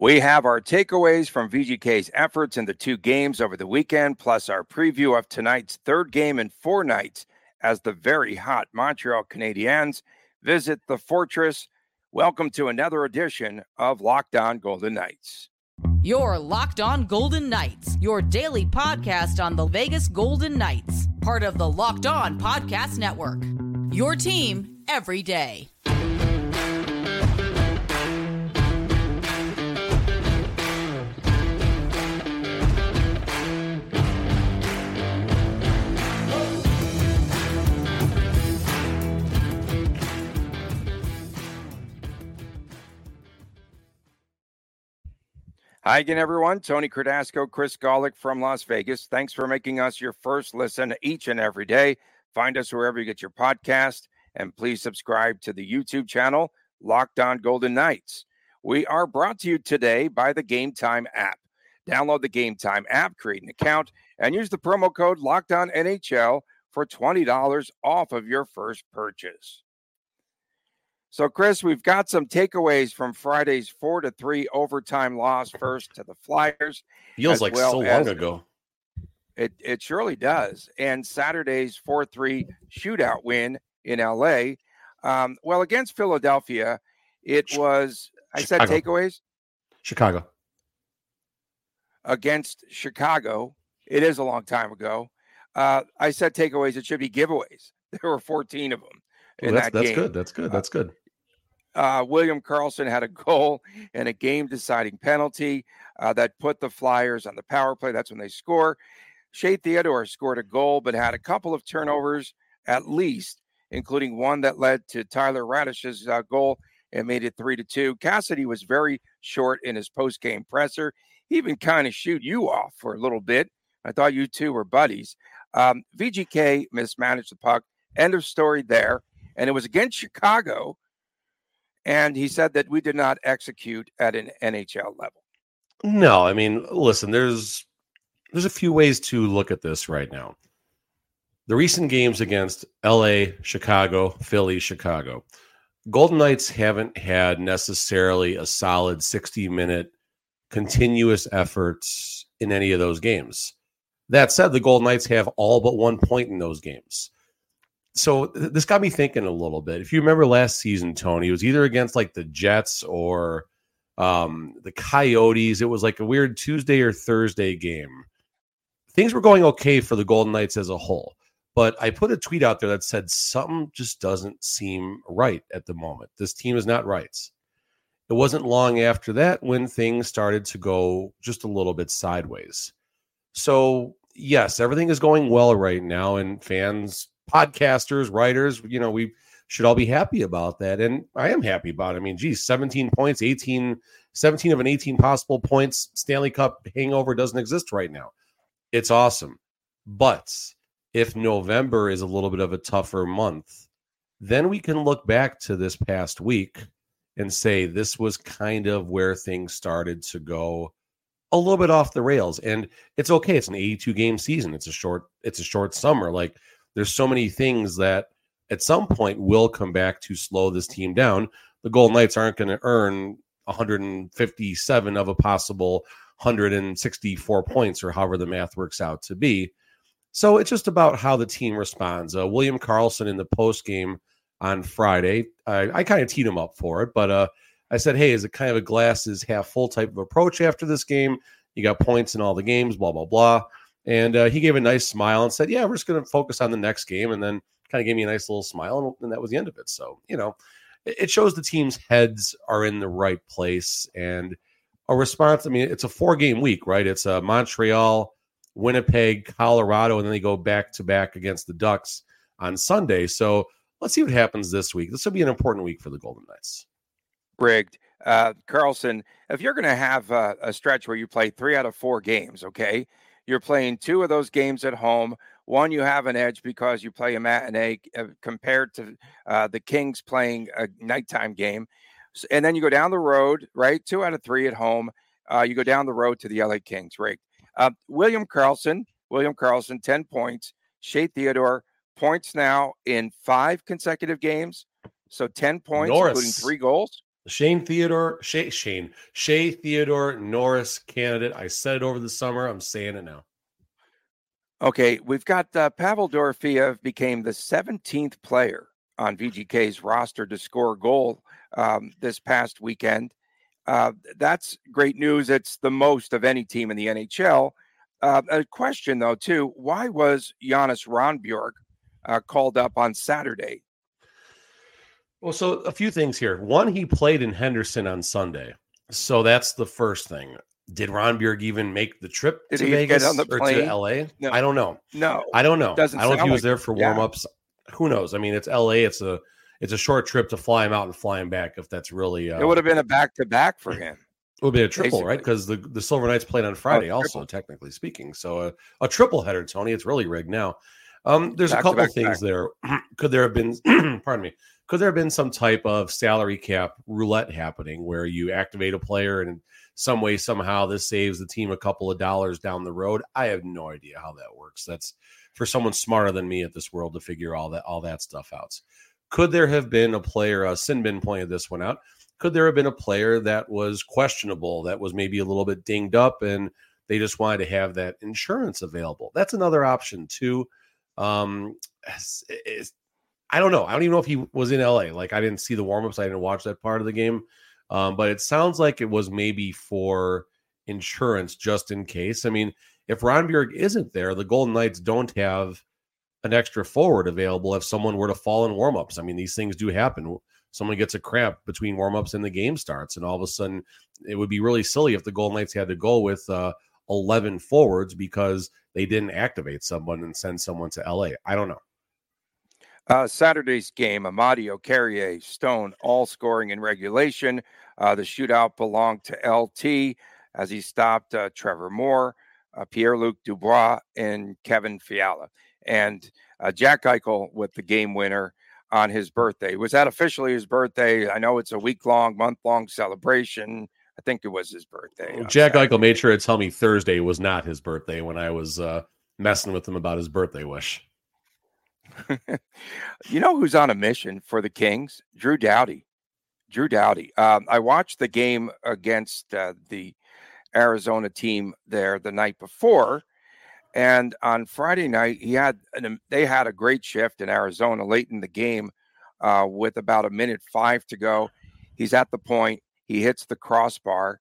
We have our takeaways from VGK's efforts in the two games over the weekend, plus our preview of tonight's third game in four nights as the very hot Montreal Canadiens visit the Fortress. Welcome to another edition of Locked On Golden Knights. Your Locked On Golden Knights, your daily podcast on the Vegas Golden Knights, part of the Locked On Podcast Network. Your team every day. Hi again, everyone. Tony Cardasco, Chris Gawlik from Las Vegas. Thanks for making us your first listen each and every day. Find us wherever you get your podcast, and please subscribe to the YouTube channel, Locked On Golden Knights. We are brought to you today by the Game Time app. Download the Game Time app, create an account, and use the promo code Locked On NHL for $20 off of your first purchase. So, Chris, we've got some takeaways from Friday's four to three overtime loss first to the Flyers. Feels like well so long ago. It it surely does. And Saturday's four three shootout win in LA. Um, well, against Philadelphia, it was I Chicago. said takeaways. Chicago. Against Chicago, it is a long time ago. Uh, I said takeaways. It should be giveaways. There were 14 of them in that's, that that's good. That's good. That's good uh, William Karlsson had a goal and a game deciding penalty uh, that put the Flyers on the power play. That's when they score. Shea Theodore scored a goal, but had a couple of turnovers at least, including one that led to Taylor Raddysh's uh, goal and made it three to two. Cassidy was very short in his post game presser. He even kind of shoot you off for a little bit. I thought you two were buddies. Um, VGK mismanaged the puck. End of story there. And it was against Chicago and he said that we did not execute at an NHL level. No, I mean, listen, there's there's a few ways to look at this right now. The recent games against LA, Chicago, Philly, Chicago. Golden Knights haven't had necessarily a solid 60 minute continuous efforts in any of those games. That said, the Golden Knights have all but one point in those games so this got me thinking a little bit. If you remember last season, Tony, it was either against like the Jets or um, the Coyotes. It was like a weird Tuesday or Thursday game. Things were going okay for the Golden Knights as a whole, but I put a tweet out there that said something just doesn't seem right at the moment. This team is not right. It wasn't long after that when things started to go just a little bit sideways. So, yes, everything is going well right now, and fans podcasters, writers, you know, we should all be happy about that. And I am happy about it. I mean, geez, 17 points, 18, 17 of an 18 possible points. Stanley Cup hangover doesn't exist right now. It's awesome. But if November is a little bit of a tougher month, then we can look back to this past week and say this was kind of where things started to go a little bit off the rails and it's okay it's an 82 game season it's a short it's a short summer like there's so many things that at some point will come back to slow this team down. The Golden Knights aren't going to earn 157 of a possible 164 points or however the math works out to be. So it's just about how the team responds. Uh, William Karlsson in the post game on Friday, I, I kind of teed him up for it, but uh, I said, hey, is it kind of a glasses half full type of approach after this game? You got points in all the games, blah, blah, blah. And uh, he gave a nice smile and said, Yeah, we're just going to focus on the next game. And then kind of gave me a nice little smile. And, and that was the end of it. So, you know, it, it shows the team's heads are in the right place. And a response, I mean, it's a four game week, right? It's uh, Montreal, Winnipeg, Colorado, and then they go back to back against the Ducks on Sunday. So let's see what happens this week. This will be an important week for the Golden Knights. Rigged. Uh, Karlsson, if you're going to have uh, a stretch where you play three out of four games, okay, you're playing two of those games at home. One, you have an edge because you play a matinee uh, compared to uh, the Kings playing a nighttime game. And then you go down the road, right? Two out of three at home. Uh, you go down the road to the LA Kings, right? Uh, William Karlsson, William Karlsson, 10 points. Shea Theodore, points now in five consecutive games. So 10 points, Norris. including three goals. Shane Theodore, Shea, Shane, Shea Theodore Norris candidate. I said it over the summer. I'm saying it now. Okay, we've got uh, Pavel Dorofeyev became the 17th player on VGK's roster to score a goal um, this past weekend. Uh, that's great news. It's the most of any team in the NHL. Uh, a question, though, too why was Jonas Rondbjerg uh, called up on Saturday? Well, so a few things here. One, he played in Henderson on Sunday. So that's the first thing. Did Rondbjerg even make the trip Did to Vegas get on the or plane? to LA? No. I don't know. No, I don't know. Doesn't I don't know if he was like there for Yeah. warm ups. Who knows? I mean, it's LA. It's a it's a short trip to fly him out and fly him back. If that's really, uh, it would have been a back to back for him. It would be a triple, right? Because the, the Silver Knights played on Friday, also triple. technically speaking. So a, a triple header, Tony. It's really rigged now. Um, there's a Back to couple back things back. there. Could there have been, pardon me, could there have been some type of salary cap roulette happening where you activate a player and in some way somehow this saves the team a couple of dollars down the road? I have no idea how that works. That's for someone smarter than me at this world to figure all that all that stuff out. Could there have been a player? Uh, Sinbin pointed this one out could there have been a player that was questionable, that was maybe a little bit dinged up, and they just wanted to have that insurance available? That's another option too. Um, it's- it's- I don't know. I don't even know if he was in LA. Like I didn't see the warmups. I didn't watch that part of the game. Um, but it sounds like it was maybe for insurance just in case. I mean, if Rondbjerg isn't there, the Golden Knights don't have an extra forward available if someone were to fall in warmups. I mean, these things do happen someone gets a cramp between warmups and the game starts, and all of a sudden it would be really silly if the Golden Knights had to go with uh, eleven forwards because they didn't activate someone and send someone to LA. I don't know. Uh, Saturday's game, Amadio, Carrier, Stone, all scoring in regulation. Uh, the shootout belonged to LT as he stopped uh, Trevor Moore, uh, Pierre Luc Dubois, and Kevin Fiala. And uh, Jack Eichel with the game winner on his birthday. Was that officially his birthday? I know it's a week long, month long celebration. I think it was his birthday. on Jack Saturday. Eichel made sure to tell me Thursday was not his birthday when I was uh, messing with him about his birthday wish. you know who's on a mission for the Kings? Drew Doughty. Drew Doughty. Um, I watched the game against uh, the Arizona team there the night before, and on Friday night he had an, they had a great shift in Arizona late in the game, uh, with about a minute five to go. He's at the point. He hits the crossbar,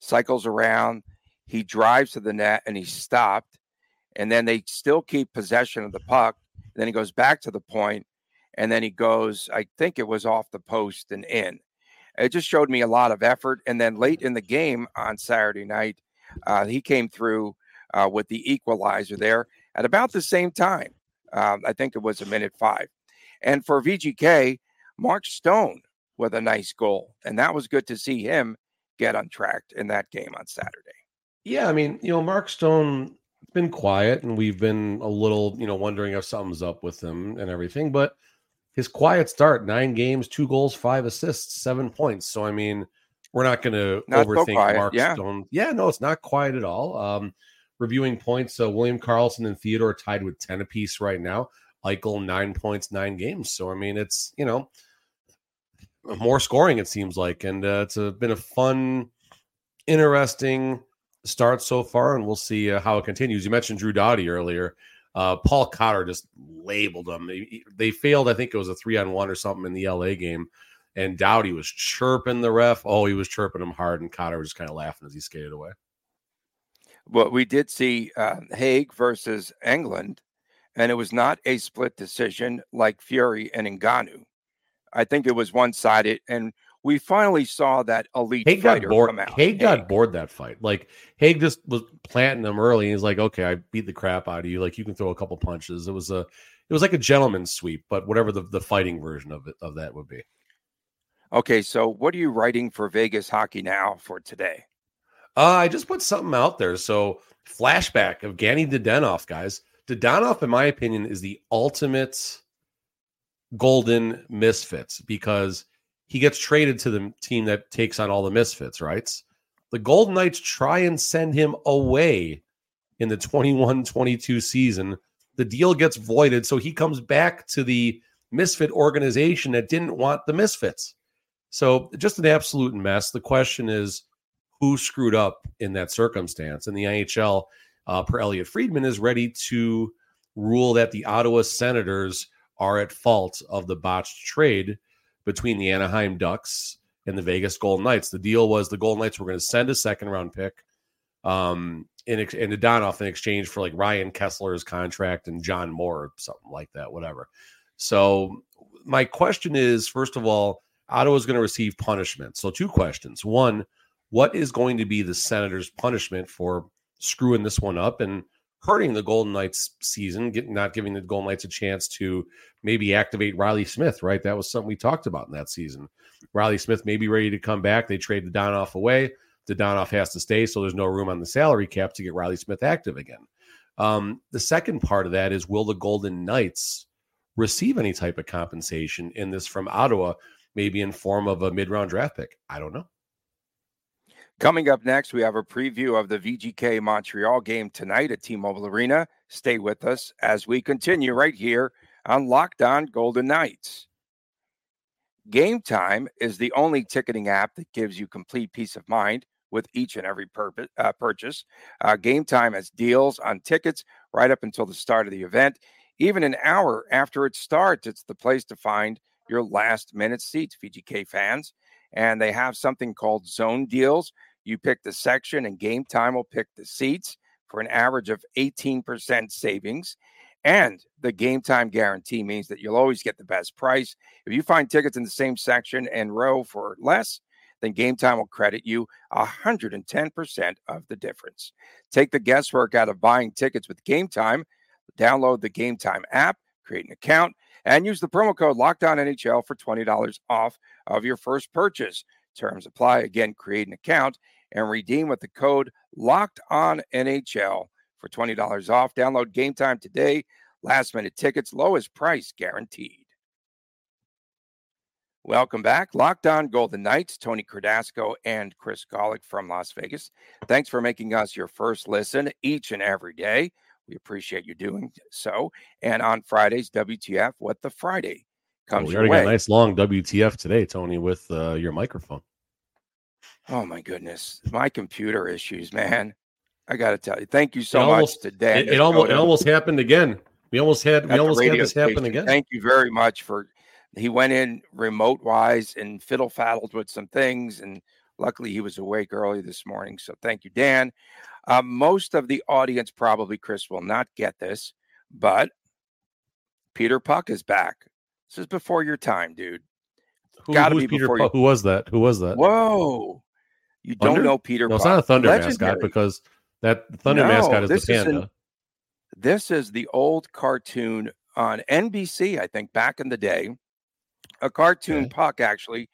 cycles around. He drives to the net and he's stopped. And then they still keep possession of the puck. Then he goes back to the point, and then he goes, I think it was off the post and in. It just showed me a lot of effort. And then late in the game on Saturday night, uh, he came through uh, with the equalizer there at about the same time. Um, I think it was a minute five. And for VGK, Mark Stone with a nice goal. And that was good to see him get untracked in that game on Saturday. Yeah, I mean, you know, Mark Stone been quiet, and we've been a little, you know, wondering if something's up with him and everything. But his quiet start, nine games, two goals, five assists, seven points. So I mean, we're not going to Not so overthink Mark yeah. Stone. Yeah, no, it's not quiet at all. Um, reviewing points, so William Karlsson and Theodore tied with ten apiece right now. Eichel nine points, nine games. So I mean, it's you know more scoring it seems like, and uh, it's a, been a fun, interesting start so far, and we'll see uh, how it continues. You mentioned Drew Doughty earlier. Uh, Paul Cotter just labeled them. They, they failed, I think it was a three on one or something in the LA game, and Doughty was chirping the ref. Oh, he was chirping him hard, and Cotter was just kind of laughing as he skated away. Well, we did see uh, Hague versus Englund, and it was not a split decision like Fury and Ngannou. I think it was one sided, and we finally saw that elite Hague got fighter bored. come out. Hague got bored that fight. Like Hague just was planting him early. And he's like, "Okay, I beat the crap out of you. Like you can throw a couple punches." It was a, it was like a gentleman's sweep, but whatever the, the fighting version of it of that would be. Okay, so what are you writing for Vegas Hockey Now for today? Uh, I just put something out there. So flashback of Ganny Dadonov, guys. Dadonov, in my opinion, is the ultimate golden misfits because he gets traded to the team that takes on all the misfits, right? The Golden Knights try and send him away in the 21-22 season. The deal gets voided, so he comes back to the misfit organization that didn't want the misfits. So just an absolute mess. The question is, who screwed up in that circumstance? And the NHL, uh, per Elliotte Friedman, is ready to rule that the Ottawa Senators are at fault of the botched trade between the Anaheim Ducks and the Vegas Golden Knights. The deal was the Golden Knights were going to send a second round pick um, in, in Dadonov in exchange for like Ryan Kesler's contract and John Moore, something like that, whatever. So my question is, first of all, Ottawa is going to receive punishment. So two questions. One, what is going to be the Senators' punishment for screwing this one up and hurting the Golden Knights season, not giving the Golden Knights a chance to maybe activate Riley Smith, right? That was something we talked about in that season. Riley Smith may be ready to come back. They trade Dadonov away. Dadonov has to stay, so there's no room on the salary cap to get Riley Smith active again. Um, the second part of that is will the Golden Knights receive any type of compensation in this from Ottawa, maybe in form of a mid-round draft pick? I don't know. Coming up next, we have a preview of the VGK Montreal game tonight at T Mobile Arena. Stay with us as we continue right here on Locked On Golden Knights. Game Time is the only ticketing app that gives you complete peace of mind with each and every uh, purchase. Uh, Game Time has deals on tickets right up until the start of the event. Even an hour after it starts, it's the place to find your last minute seats, VGK fans. And they have something called zone deals. You pick the section, and Game Time will pick the seats for an average of 18% savings. And the game time guarantee means that you'll always get the best price. If you find tickets in the same section and row for less, then Game Time will credit you 110% of the difference. Take the guesswork out of buying tickets with Game Time. Download the Game Time app, create an account, and use the promo code Locked On NHL for $20 off of your first purchase. Terms apply. Again, create an account and redeem with the code Locked On NHL for $20 off. Download game time today. Last minute tickets, lowest price guaranteed. Welcome back. Locked on Golden Knights, Tony Cardasco and Chris Gawlik from Las Vegas. Thanks for making us your first listen each and every day. We appreciate you doing so. And on Fridays, WTF, what the Friday comes oh, we your already way. got a nice long WTF today, Tony, with uh, your microphone. Oh my goodness, my computer issues, man. I got to tell you, thank you so It much almost- to Dan. It, it almost it almost happened again. We almost had we almost had radio this happen station. again. Thank you very much for. He went in remote wise and fiddle faddled with some things, and luckily he was awake early this morning. So thank you, Dan. Uh, most of the audience probably, Chris, will not get this, but Peter Puck is back. This is before your time, dude. Who, gotta be Peter before Puck? Who was that? Who was that? Whoa, you don't know Peter? No, it's not a Thunder mascot Legendary. because that Thunder No, mascot is the is an- panda. This is the old cartoon on NBC, I think, back in the day. A cartoon Okay. puck, actually,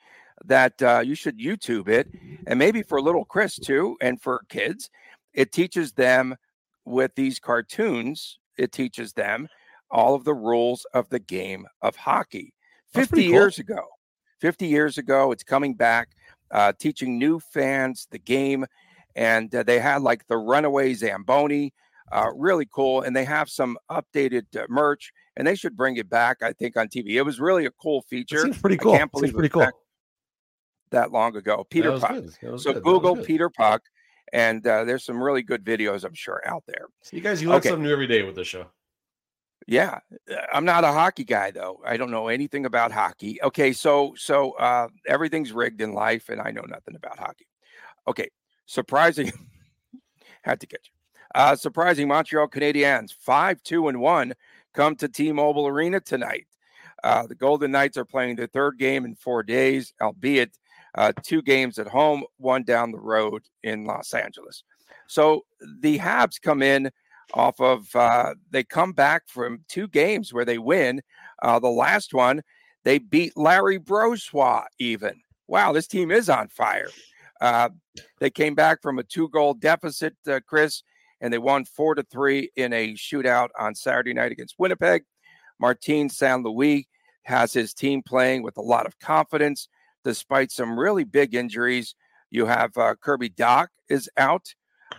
that uh, you should YouTube it. And maybe for little Chris, too, and for kids, it teaches them with these cartoons, it teaches them all of the rules of the game of hockey. 50 pretty cool. years ago, 50 years ago, it's coming back, uh, teaching new fans the game. And uh, they had like the Runaway Zamboni, uh, really cool. And they have some updated uh, merch, and they should bring it back. I think on TV. It was really a cool feature. pretty I cool. can't believe Seems it pretty cool. that long ago. Peter Puck. good. That was So good. Google. Peter Puck, and uh, there's some really good videos I'm sure out there. So you guys, you learn Okay. something new every day with this show. Yeah, uh, I'm not a hockey guy though. I don't know anything about hockey. Okay, so so uh, everything's rigged in life, and I know nothing about hockey. Okay, surprising. had to get you. Uh, surprising Montreal Canadiens five two and one come to T-Mobile Arena tonight. Uh, the Golden Knights are playing their third game in four days, albeit uh, two games at home, one down the road in Los Angeles. So the Habs come in off of uh, they come back from two games where they win. Uh, the last one they beat Laurent Brossoit. Even wow, this team is on fire. Uh, they came back from a two-goal deficit, uh, Chris, and they won four to three in a shootout on Saturday night against Winnipeg. Martin St. Louis has his team playing with a lot of confidence, despite some really big injuries. You have uh, Kirby Dach is out.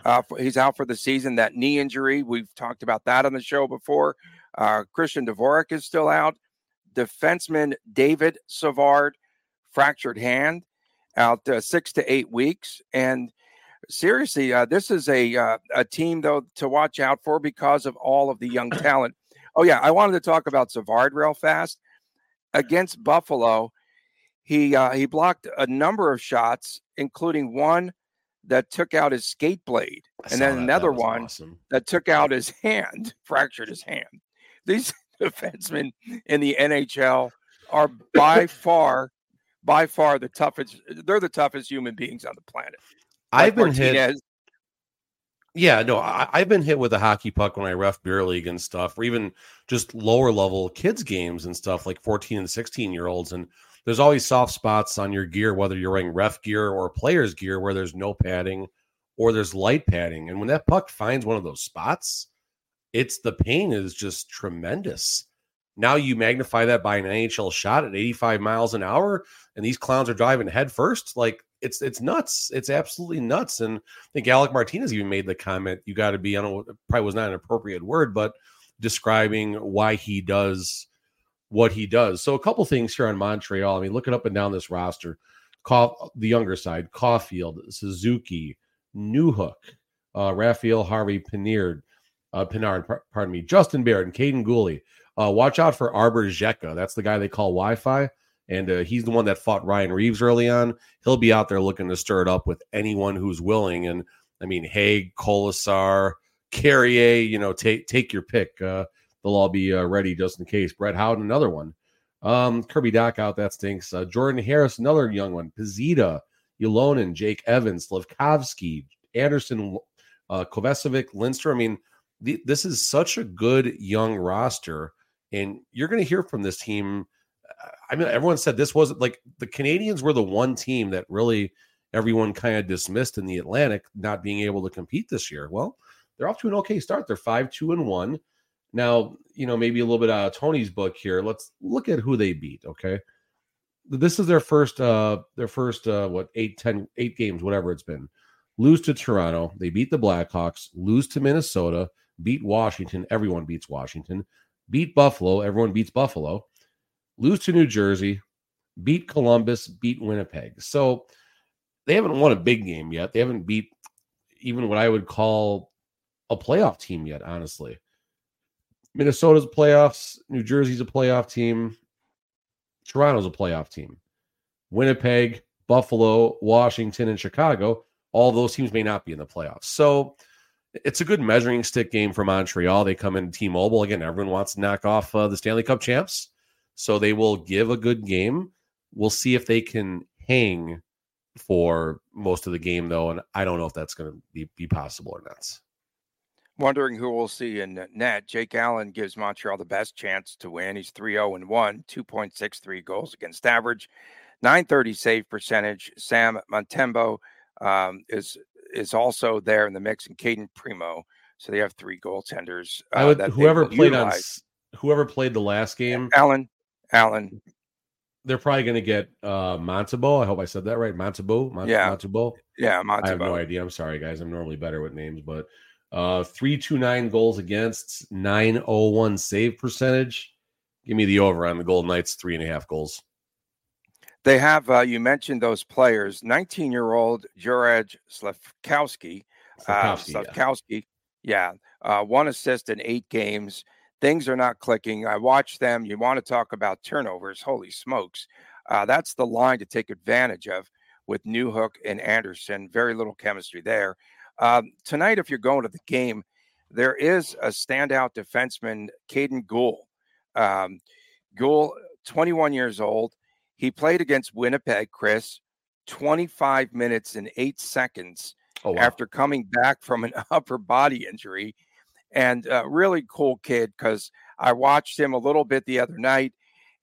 Uh, he's out for the season. That knee injury, we've talked about that on the show before. Uh, Christian Dvorak is still out. Defenseman David Savard fractured hand, out uh, six to eight weeks. And seriously, uh, this is a uh, a team though to watch out for because of all of the young talent. Oh yeah, I wanted to talk about Savard real fast against Buffalo. He uh, he blocked a number of shots, including one that took out his skate blade, and then that. another that one awesome. that took out his hand, fractured his hand. These defensemen in the NHL are by far, by far the toughest. They're the toughest human beings on the planet. Like I've been Martinez. hit. Yeah, no, I, have been hit with a hockey puck when I ref beer league and stuff, or even just lower level kids games and stuff like 14 and 16 year olds. And there's always soft spots on your gear, whether you're wearing ref gear or player's gear, where there's no padding or there's light padding. And when that puck finds one of those spots, it's the pain is just tremendous. Now you magnify that by an NHL shot at 85 miles an hour, and these clowns are driving head first. Like it's it's nuts. It's absolutely nuts. And I think Alec Martinez even made the comment, you got to be, I don't probably was not an appropriate word, but describing why he does what he does. So a couple things here on Montreal. I mean, looking up and down this roster, Call the younger side, Caufield, Suzuki, Newhook, uh, Raphael Harvey Pinard, uh, Pinard, pardon me, Justin Barrett, and Kaiden Guhle. Uh, watch out for Arber Xhekaj. That's the guy they call Wi-Fi, and uh, he's the one that fought Ryan Reaves early on. He'll be out there looking to stir it up with anyone who's willing. And I mean, Hague, Kolesar, Carrier, you know, take take your pick. Uh, they'll all be uh, ready just in case. Brett Howden, another one. Um, Kirby Dach out, that stinks. Uh, Jordan Harris, another young one. Pezzetta, Ylonen, Jake Evans, Slafkovsky, Anderson, uh, Kovacevic, Lindstrom. I mean, the, this is such a good young roster, and you're going to hear from this team. I mean, everyone said this wasn't like the Canadiens were the one team that really everyone kind of dismissed in the Atlantic, not being able to compete this year. Well, they're off to an okay start. They're five, two, and one. Now, you know, maybe a little bit out of Tony's book here. Let's look at who they beat. Okay. This is their first uh their first uh what eight, ten, eight games, whatever it's been. Lose to Toronto. They beat the Blackhawks, lose to Minnesota, beat Washington. Everyone beats Washington. Beat Buffalo. Everyone beats Buffalo. Lose to New Jersey, beat Columbus, beat Winnipeg. So they haven't won a big game yet. They haven't beat even what I would call a playoff team yet, honestly. Minnesota's playoffs, New Jersey's a playoff team, Toronto's a playoff team. Winnipeg, Buffalo, Washington, and Chicago, all those teams may not be in the playoffs. So it's a good measuring stick game for Montreal. They come in T-Mobile again. Everyone wants to knock off uh, the Stanley Cup champs, so they will give a good game. We'll see if they can hang for most of the game, though, and I don't know if that's going to be, be possible or not. Wondering who we'll see in net. Jake Allen gives Montreal the best chance to win. He's 3 0 and 1, 2.63 goals against average, 930 save percentage. Sam Montembeault um, is is also there in the mix, and Cayden Primeau. So they have three goaltenders. Uh, I would whoever played utilize. on whoever played the last game. Allen, Allen. They're probably going to get uh Montembeault. I hope I said that right. Montembeault. Mont- yeah. Montembeault. Yeah, Montembeault. I have no idea. I'm sorry, guys. I'm normally better with names, but uh 329 goals against, 901 save percentage. Give me the over on the Golden Knights, three and a half goals. They have, uh, you mentioned those players, 19 year old Juraj Slafkovsky. Slafkovsky, yeah. yeah uh, one assist in eight games. Things are not clicking. I watch them. You want to talk about turnovers. Holy smokes. Uh, that's the line to take advantage of with Newhook and Anderson. Very little chemistry there. Um, tonight, if you're going to the game, there is a standout defenseman, Kaiden Guhle. Um, Guhle, 21 years old, he played against Winnipeg, Chris, 25 minutes and eight seconds oh, wow. after coming back from an upper body injury. And uh, really cool kid because I watched him a little bit the other night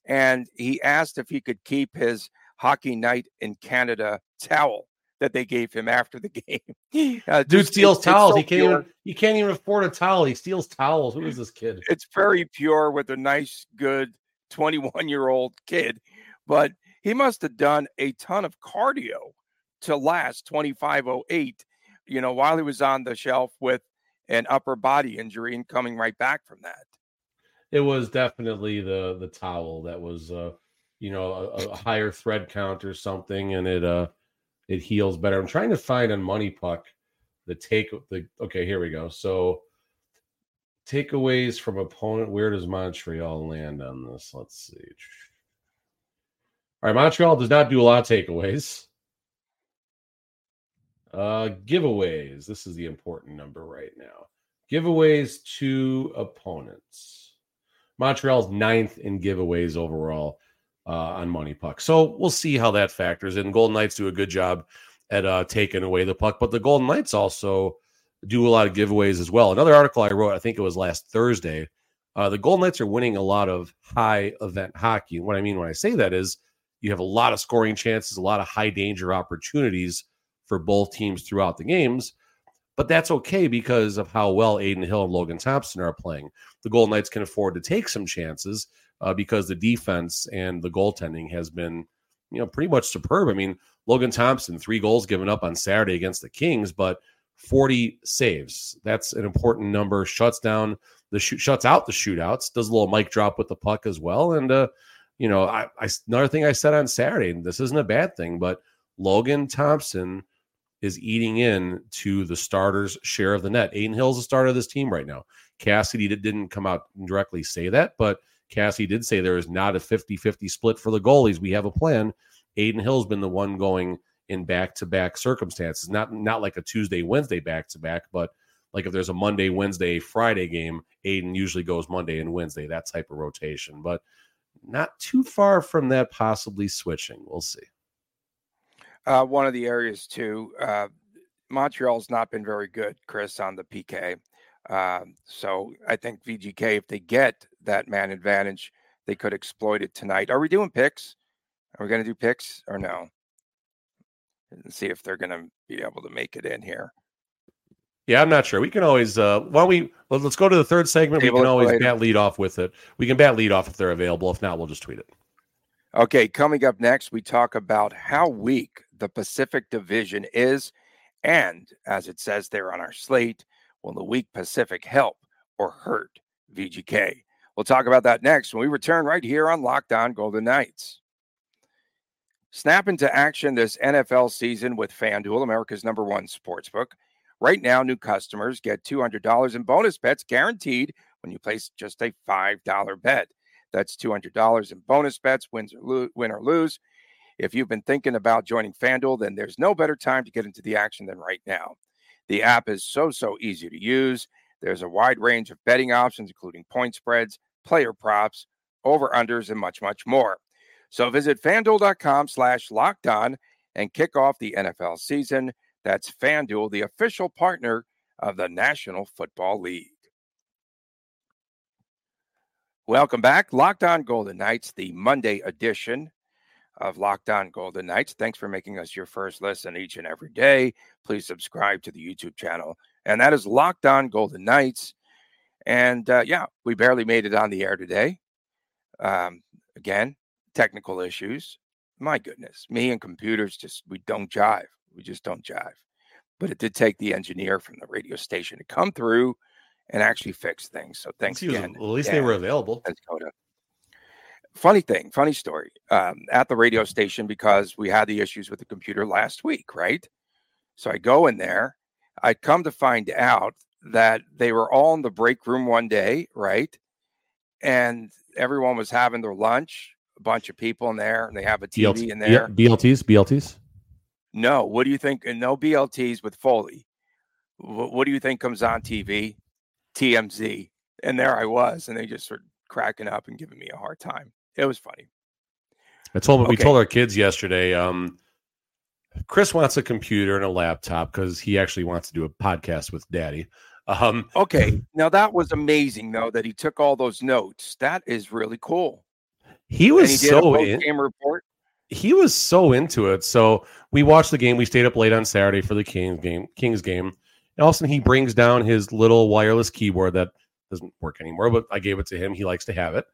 and he asked if he could keep his hockey night in Canada towel that they gave him after the game. Uh, Dude just, steals towels. So he can't even, he can't even afford a towel. He steals towels. Who is this kid? It's very pure with a nice, good 21 year old kid but he must have done a ton of cardio to last 2508, you know, while he was on the shelf with an upper body injury and coming right back from that. It was definitely the the towel that was uh you know, a, a higher thread count or something, and it uh it heals better. I'm trying to find on MoneyPuck the take the okay, here we go. So takeaways from opponent. Where does Montreal land on this? Let's see. All right, Montreal does not do a lot of takeaways. Uh, giveaways. This is the important number right now. Giveaways to opponents. Montreal's ninth in giveaways overall on MoneyPuck. So we'll see how that factors in. Golden Knights do a good job at uh, taking away the puck, but the Golden Knights also do a lot of giveaways as well. Another article I wrote, I think it was last Thursday. Uh, the Golden Knights are winning a lot of high event hockey. And what I mean when I say that is you have a lot of scoring chances, a lot of high danger opportunities for both teams throughout the games. But that's okay because of how well Adin Hill and Logan Thompson are playing. The Golden Knights can afford to take some chances uh, because the defense and the goaltending has been, you know, pretty much superb. I mean, Logan Thompson, three goals given up on Saturday against the Kings, but 40 saves. That's an important number. Shuts down the shoot, shuts out the shootouts. Does a little mic drop with the puck as well. And uh, you know, I, I another thing I said on Saturday, and this isn't a bad thing, but Logan Thompson is eating in to the starters' share of the net. Adin Hill's the starter of this team right now. Cassidy didn't come out and directly say that, but Cassie did say there is not a 50 50 split for the goalies. We have a plan. Adin Hill's been the one going in back to back circumstances, not not like a Tuesday, Wednesday back to back, but like if there's a Monday, Wednesday, Friday game, Adin usually goes Monday and Wednesday, that type of rotation. But not too far from that possibly switching. We'll see. Uh, one of the areas too, uh, Montreal's not been very good, Chris, on the PK. Uh, so I think VGK, if they get that man advantage, they could exploit it tonight. Are we doing picks? Are we going to do picks or no? And see if they're going to be able to make it in here. Yeah, I'm not sure. We can always uh why don't we well, let's go to the third segment. we can always later. bat lead off with it. We can bat lead off if they're available. If not, we'll just tweet it. Okay, coming up next, we talk about how weak the Pacific Division is, and as it says there on our slate, will the weak Pacific help or hurt VGK? We'll talk about that next when we return right here on Locked On Golden Knights. Snap into action this NFL season with FanDuel, America's number one sportsbook. Right now, new customers get $200 in bonus bets guaranteed when you place just a $5 bet. That's $200 in bonus bets, wins or lo- win or lose. If you've been thinking about joining FanDuel, then there's no better time to get into the action than right now. The app is so, so easy to use. There's a wide range of betting options, including point spreads, player props, over-unders, and much, much more. So visit fanduel.com slash locked on and kick off the NFL season. That's FanDuel, the official partner of the National Football League. Welcome back. Locked On Golden Knights, the Monday edition of Locked On Golden Knights. Thanks for making us your first listen each and every day. Please subscribe to the YouTube channel. And that is Locked On Golden Knights. And uh, yeah, we barely made it on the air today. Um, again, technical issues. My goodness, me and computers just, we don't jive. We just don't jive. But it did take the engineer from the radio station to come through and actually fix things. So thanks again. Well, at least they were available. Funny thing, funny story um, at the radio station because we had the issues with the computer last week, right? So I go in there. I come to find out that they were all in the break room one day, right? And everyone was having their lunch, a bunch of people in there, and they have a TV BLT, in there. BLTs, BLTs. No. What do you think? And no BLTs with Foley. What, what do you think comes on TV? TMZ. And there I was, and they just started cracking up and giving me a hard time. It was funny. I told okay. we told our kids yesterday. Um, Chris wants a computer and a laptop because he actually wants to do a podcast with Daddy. Um, okay, now that was amazing though that he took all those notes. That is really cool. He was he so in, game report he was so into it. So we watched the game. We stayed up late on Saturday for the Kings game. Kings game. And all of a sudden, he brings down his little wireless keyboard that doesn't work anymore, but I gave it to him. He likes to have it.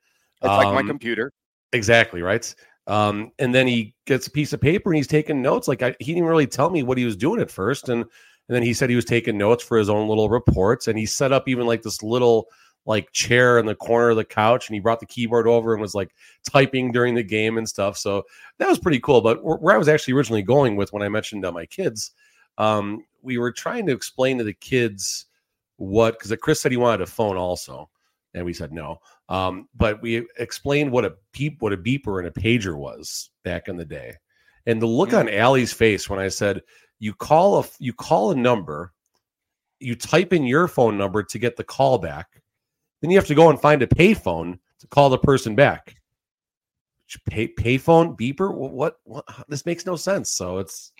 It's um, like my um, computer. Exactly right. Um, and then he gets a piece of paper and he's taking notes. Like I, he didn't really tell me what he was doing at first, and and then he said he was taking notes for his own little reports. And he set up even like this little like chair in the corner of the couch and he brought the keyboard over and was like typing during the game and stuff. So that was pretty cool. But where I was actually originally going with when I mentioned uh, my kids, um, we were trying to explain to the kids what because Chris said he wanted a phone also, and we said no. Um, but we explained what a peep, what a beeper and a pager was back in the day, and the look on Allie's face when I said you call a you call a number, you type in your phone number to get the call back, then you have to go and find a payphone to call the person back. Pay payphone beeper. What, what? This makes no sense. So it's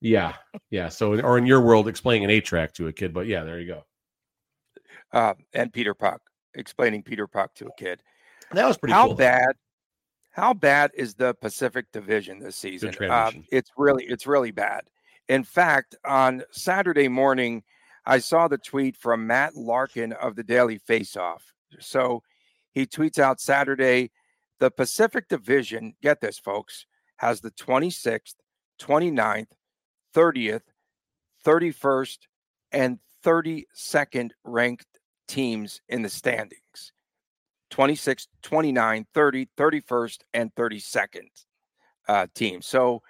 yeah, yeah. So or in your world, explaining an eight track to a kid, but yeah, there you go. Uh, and Peter Puck explaining Peter Puck to a kid. That was pretty. How cool. bad? How bad is the Pacific Division this season? Um, it's really, it's really bad. In fact, on Saturday morning, I saw the tweet from Matt Larkin of the Daily Faceoff. So he tweets out Saturday the Pacific Division, get this, folks, has the 26th, 29th, 30th, 31st, and 32nd ranked teams in the standings 26, 29, 30, 31st, and 32nd uh, teams. So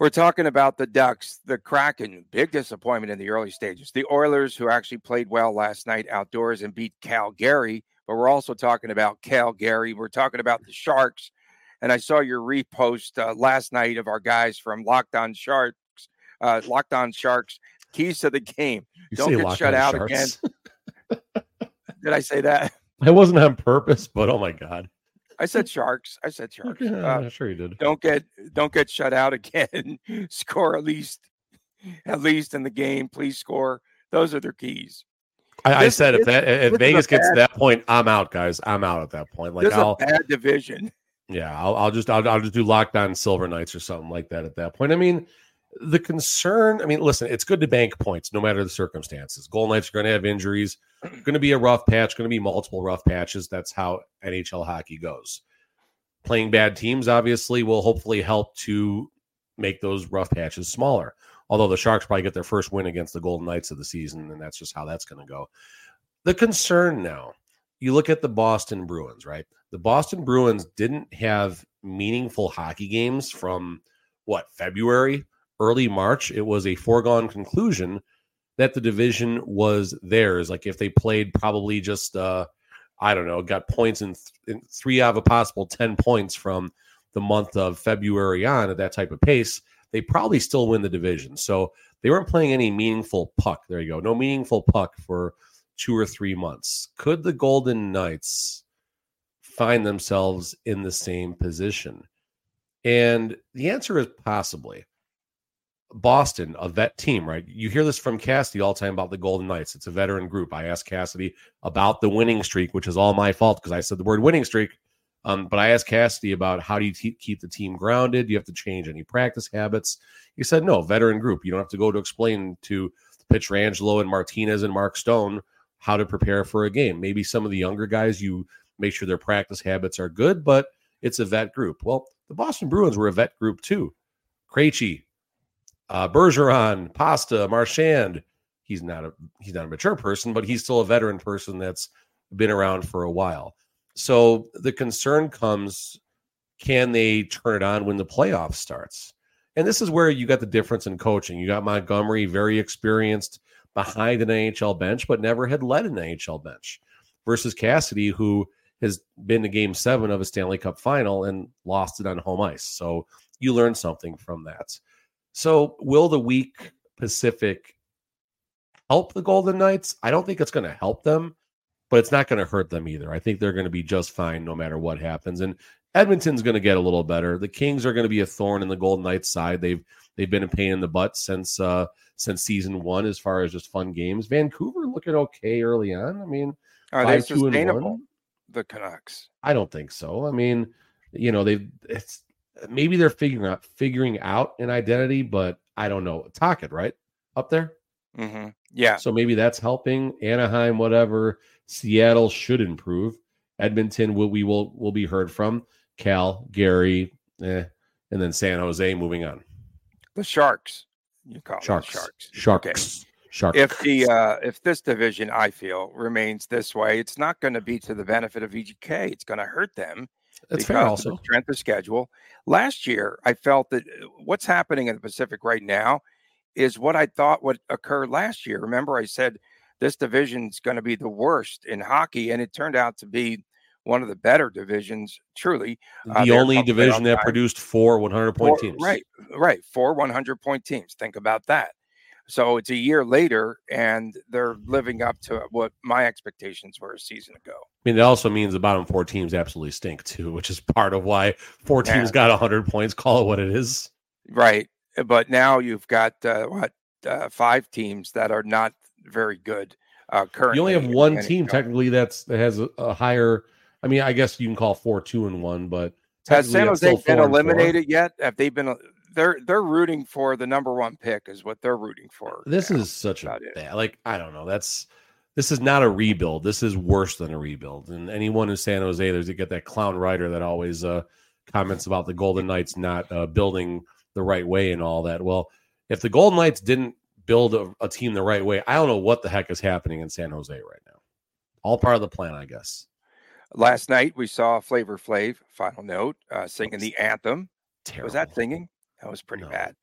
we're talking about the Ducks, the Kraken, big disappointment in the early stages. The Oilers, who actually played well last night outdoors and beat Calgary, but we're also talking about Calgary. We're talking about the Sharks. And I saw your repost uh, last night of our guys from Locked On Sharks, uh, Locked On Sharks, keys to the game. You Don't get shut out sharks. again. Did I say that? I wasn't on purpose, but oh my god. I said sharks. I said sharks. Yeah, uh, sure you did. Don't get don't get shut out again. score at least at least in the game. Please score. Those are their keys. I, I said if that if Vegas gets to that point, I'm out, guys. I'm out at that point. Like I'll bad division. Yeah, I'll, I'll just I'll, I'll just do Locked On Silver Knights or something like that at that point. I mean, the concern. I mean, listen, it's good to bank points no matter the circumstances. Golden Knights are going to have injuries. Going to be a rough patch. Going to be multiple rough patches. That's how NHL hockey goes. Playing bad teams obviously will hopefully help to make those rough patches smaller. Although the Sharks probably get their first win against the Golden Knights of the season, and that's just how that's going to go. The concern now, you look at the Boston Bruins, right? The Boston Bruins didn't have meaningful hockey games from what February, early March. It was a foregone conclusion that the division was theirs. Like if they played probably just, uh, I don't know, got points in, th- in three out of a possible 10 points from the month of February on at that type of pace, they probably still win the division. So they weren't playing any meaningful puck. There you go. No meaningful puck for two or three months. Could the Golden Knights find themselves in the same position? And the answer is possibly. Boston, a vet team, right? You hear this from Cassidy all the time about the Golden Knights. It's a veteran group. I asked Cassidy about the winning streak, which is all my fault because I said the word winning streak. Um, but I asked Cassidy about how do you keep the team grounded? Do you have to change any practice habits? He said, no, veteran group. You don't have to go to explain to Pietrangelo and Martinez and Mark Stone how to prepare for a game. Maybe some of the younger guys, you make sure their practice habits are good, but it's a vet group. Well, the Boston Bruins were a vet group too. Krejci, uh, Bergeron, Pasta, Marchand. He's not a he's not a mature person, but he's still a veteran person that's been around for a while. So the concern comes: can they turn it on when the playoff starts? And this is where you got the difference in coaching. You got Montgomery, very experienced behind an NHL bench, but never had led an NHL bench, versus Cassidy, who has been to Game Seven of a Stanley Cup Final and lost it on home ice. So you learn something from that. So, will the weak Pacific help the Golden Knights? I don't think it's going to help them, but it's not going to hurt them either. I think they're going to be just fine no matter what happens. And Edmonton's going to get a little better. The Kings are going to be a thorn in the Golden Knights' side. They've they've been a pain in the butt since uh since season one as far as just fun games. Vancouver looking okay early on. I mean, are they sustainable? The Canucks. I don't think so. I mean, you know, they've it's maybe they're figuring out figuring out an identity, but I don't know. Tocchet, right up there. Mm-hmm. Yeah. So maybe that's helping Anaheim. Whatever. Seattle should improve. Edmonton will we will will be heard from. Cal, Gary, eh, and then San Jose. Moving on. The Sharks. You call Sharks. Sharks. Sharks. Okay. Shark. If the uh, if this division, I feel, remains this way, it's not going to be to the benefit of VGK. It's going to hurt them. That's fair. Also, strength of schedule. Last year, I felt that uh, what's happening in the Pacific right now is what I thought would occur last year. Remember, I said this division is going to be the worst in hockey, and it turned out to be one of the better divisions. Truly, uh, the only division that produced four 100 point four, teams. Right, right, four 100 point teams. Think about that. So it's a year later, and they're living up to what my expectations were a season ago. I mean, it also means the bottom four teams absolutely stink too, which is part of why four teams yeah. got 100 points. Call it what it is. Right, but now you've got uh, what uh, five teams that are not very good. Uh, currently, you only have one team technically that's that has a, a, higher. I mean, I guess you can call four two and one, but has San Jose been eliminated yet? Have they been? They're they're rooting for the number one pick, is what they're rooting for. This now. is such a bad. Like I don't know. That's this is not a rebuild. This is worse than a rebuild. And anyone in San Jose, there's you get that clown writer that always uh, comments about the Golden Knights not uh, building the right way and all that. Well, if the Golden Knights didn't build a, a, team the right way. I don't know what the heck is happening in San Jose right now. All part of the plan, I guess. Last night we saw Flavor Flav, final note, uh, singing the anthem. Terrible. Was that singing? That was pretty no. bad.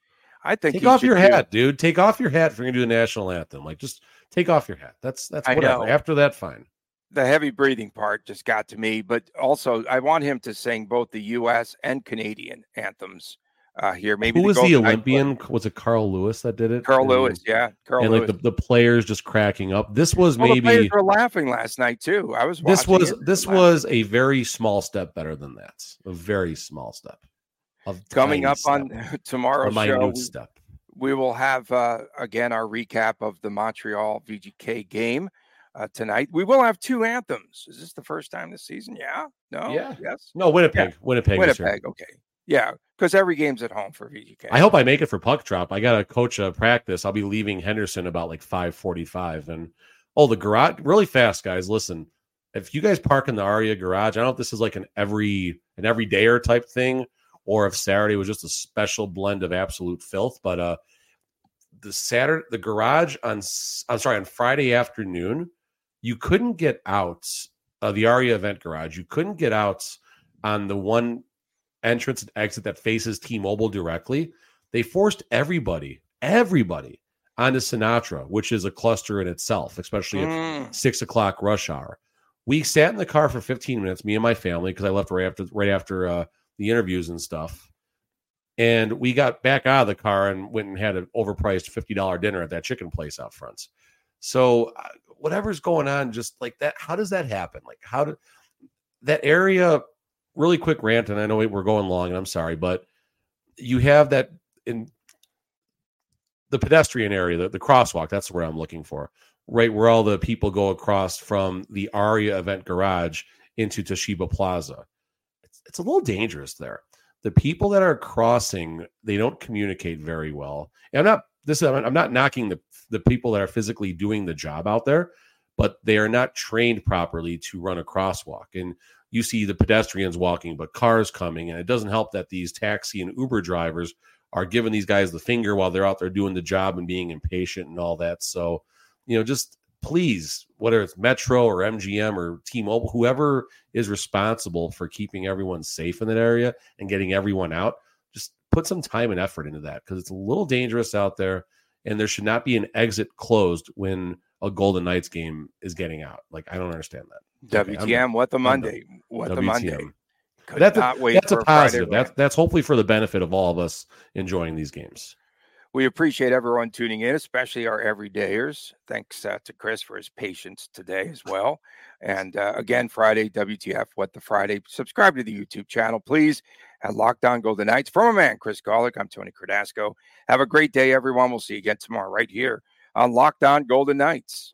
I think take off your hat, dude. Take off your hat if you're gonna do the national anthem. Like just take off your hat. That's that's whatever. After that, fine. The heavy breathing part just got to me, but also I want him to sing both the U.S. and Canadian anthems uh, here. Maybe who was the Olympian? Was it Carl Lewis that did it? Carl and, Lewis, yeah, Carl and Lewis. like the, the players just cracking up. This was well, maybe the players were laughing last night too. I was. This was this was a very small step better than that. A very small step. Coming up step. on tomorrow's show, step. we will have uh, again our recap of the Montreal VGK game. Uh, tonight. We will have two anthems. Is this the first time this season? Yeah. No. Yeah. Yes. No. Winnipeg. Yeah. Winnipeg. Winnipeg. Okay. Yeah, because every game's at home for VGK. I hope I make it for puck drop. I got to coach a practice. I'll be leaving Henderson about like five forty-five, and oh, the garage really fast, guys. Listen, if you guys park in the Aria garage, I don't know if this is like an every an every dayer type thing, or if Saturday was just a special blend of absolute filth. But uh, the Saturday, the garage on I'm sorry on Friday afternoon, you couldn't get out uh, the Aria event garage. You couldn't get out on the one entrance and exit that faces T-Mobile directly, they forced everybody, everybody onto Sinatra, which is a cluster in itself, especially mm. at six o'clock rush hour. We sat in the car for 15 minutes, me and my family, because I left right after right after uh, the interviews and stuff. And we got back out of the car and went and had an overpriced $50 dinner at that chicken place out front. So uh, whatever's going on, just like that, how does that happen? Like how did that area really quick rant, and I know we're going long, and I'm sorry, but you have that in the pedestrian area, the, the crosswalk. That's where I'm looking for, right where all the people go across from the Aria event garage into Toshiba Plaza. It's, a little dangerous there. The people that are crossing, they don't communicate very well. And I'm not this. I'm not knocking the the people that are physically doing the job out there, but they are not trained properly to run a crosswalk. And you see the pedestrians walking, but cars coming. And it doesn't help that these taxi and Uber drivers are giving these guys the finger while they're out there doing the job and being impatient and all that. So, you know, just please, whether it's Metro or MGM or T Mobile, whoever is responsible for keeping everyone safe in that area and getting everyone out, just put some time and effort into that because it's a little dangerous out there. And there should not be an exit closed when a Golden Knights game is getting out. Like, I don't understand that. WTM, okay, what the Monday? What WTM. the Monday? Could that's a, that's a positive. That's that's hopefully for the benefit of all of us enjoying these games. We appreciate everyone tuning in, especially our everydayers. Thanks uh, to Chris for his patience today as well. And uh, again, Friday, WTF, What the Friday. Subscribe to the YouTube channel, please. At Locked On Golden Knights. From a man, Chris Gawlik, I'm Tony Cardasco. Have a great day, everyone. We'll see you again tomorrow right here on Locked On Golden Knights.